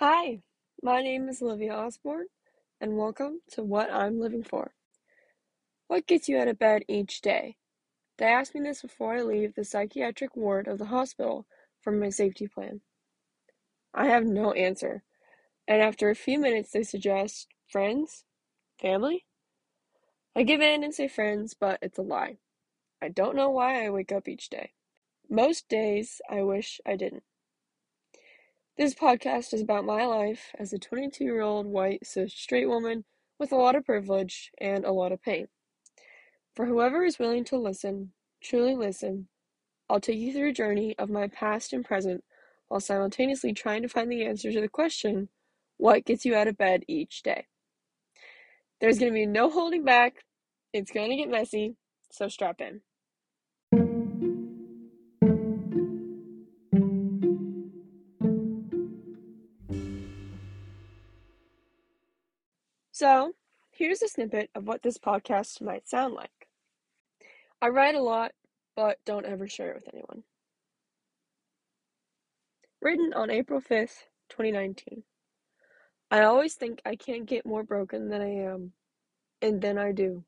Hi, my name is Olivia Osborne, and welcome to What I'm Living For. What gets you out of bed each day? They ask me this before I leave the psychiatric ward of the hospital for my safety plan. I have no answer, and after a few minutes, they suggest friends, family. I give in and say friends, but it's a lie. I don't know why I wake up each day. Most days, I wish I didn't. This podcast is about my life as a 22 year old white cis straight woman with a lot of privilege and a lot of pain. For whoever is willing to listen, truly listen, I'll take you through a journey of my past and present while simultaneously trying to find the answer to the question what gets you out of bed each day? There's going to be no holding back. It's going to get messy, so strap in. So, here's a snippet of what this podcast might sound like. I write a lot, but don't ever share it with anyone. Written on April 5th, 2019. I always think I can't get more broken than I am, and then I do.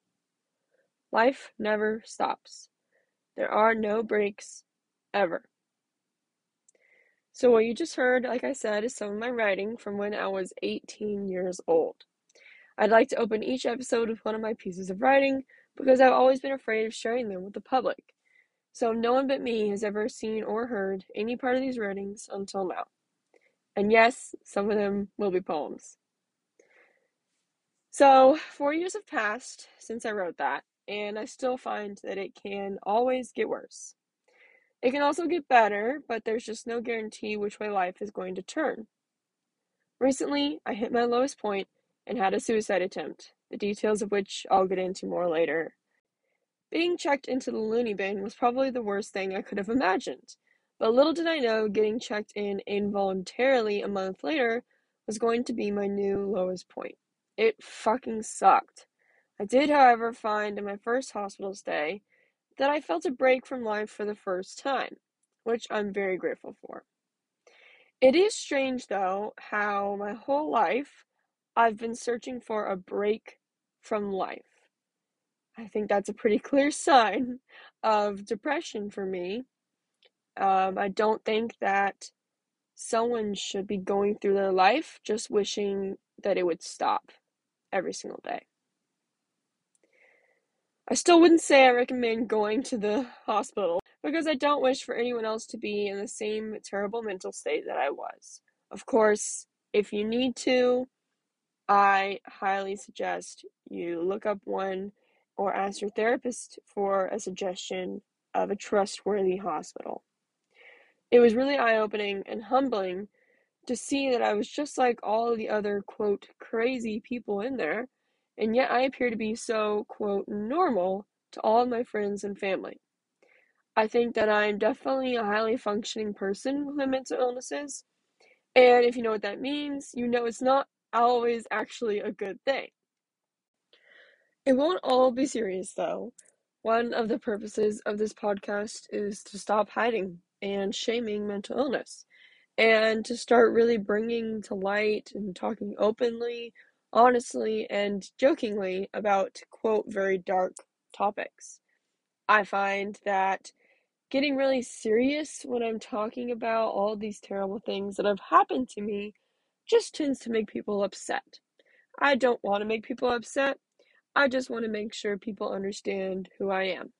Life never stops. There are no breaks, ever. So, what you just heard, like I said, is some of my writing from when I was 18 years old. I'd like to open each episode with one of my pieces of writing because I've always been afraid of sharing them with the public. So no one but me has ever seen or heard any part of these writings until now. And yes, some of them will be poems. So, four years have passed since I wrote that, and I still find that it can always get worse. It can also get better, but there's just no guarantee which way life is going to turn. Recently, I hit my lowest point and had a suicide attempt, the details of which I'll get into more later. Being checked into the loony bin was probably the worst thing I could have imagined, but little did I know getting checked in involuntarily a month later was going to be my new lowest point. It fucking sucked. I did, however, find in my first hospital stay that I felt a break from life for the first time, which I'm very grateful for. It is strange, though, how my whole life I've been searching for a break from life. I think that's a pretty clear sign of depression for me. Um, I don't think that someone should be going through their life just wishing that it would stop every single day. I still wouldn't say I recommend going to the hospital because I don't wish for anyone else to be in the same terrible mental state that I was. Of course, if you need to, I highly suggest you look up one or ask your therapist for a suggestion of a trustworthy hospital. It was really eye opening and humbling to see that I was just like all the other, quote, crazy people in there, and yet I appear to be so, quote, normal to all of my friends and family. I think that I'm definitely a highly functioning person with mental illnesses, and if you know what that means, you know it's not always actually a good thing. It won't all be serious, though. One of the purposes of this podcast is to stop hiding and shaming mental illness and to start really bringing to light and talking openly, honestly, and jokingly about, quote, very dark topics. I find that getting really serious when I'm talking about all these terrible things that have happened to me just tends to make people upset. I don't want to make people upset. I just want to make sure people understand who I am.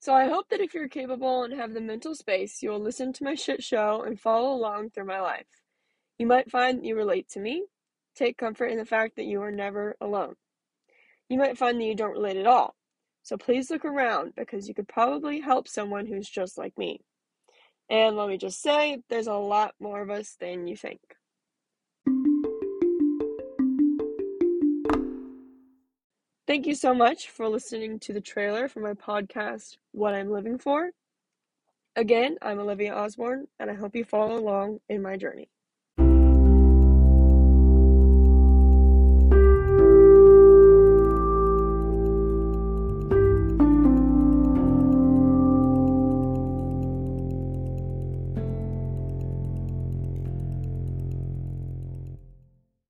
So I hope that if you're capable and have the mental space, you will listen to my shit show and follow along through my life. You might find you relate to me. Take comfort in the fact that you are never alone. You might find that you don't relate at all. So please look around because you could probably help someone who's just like me. And let me just say, there's a lot more of us than you think. Thank you so much for listening to the trailer for my podcast, What I'm Living For. Again, I'm Olivia Osborne, and I hope you follow along in my journey.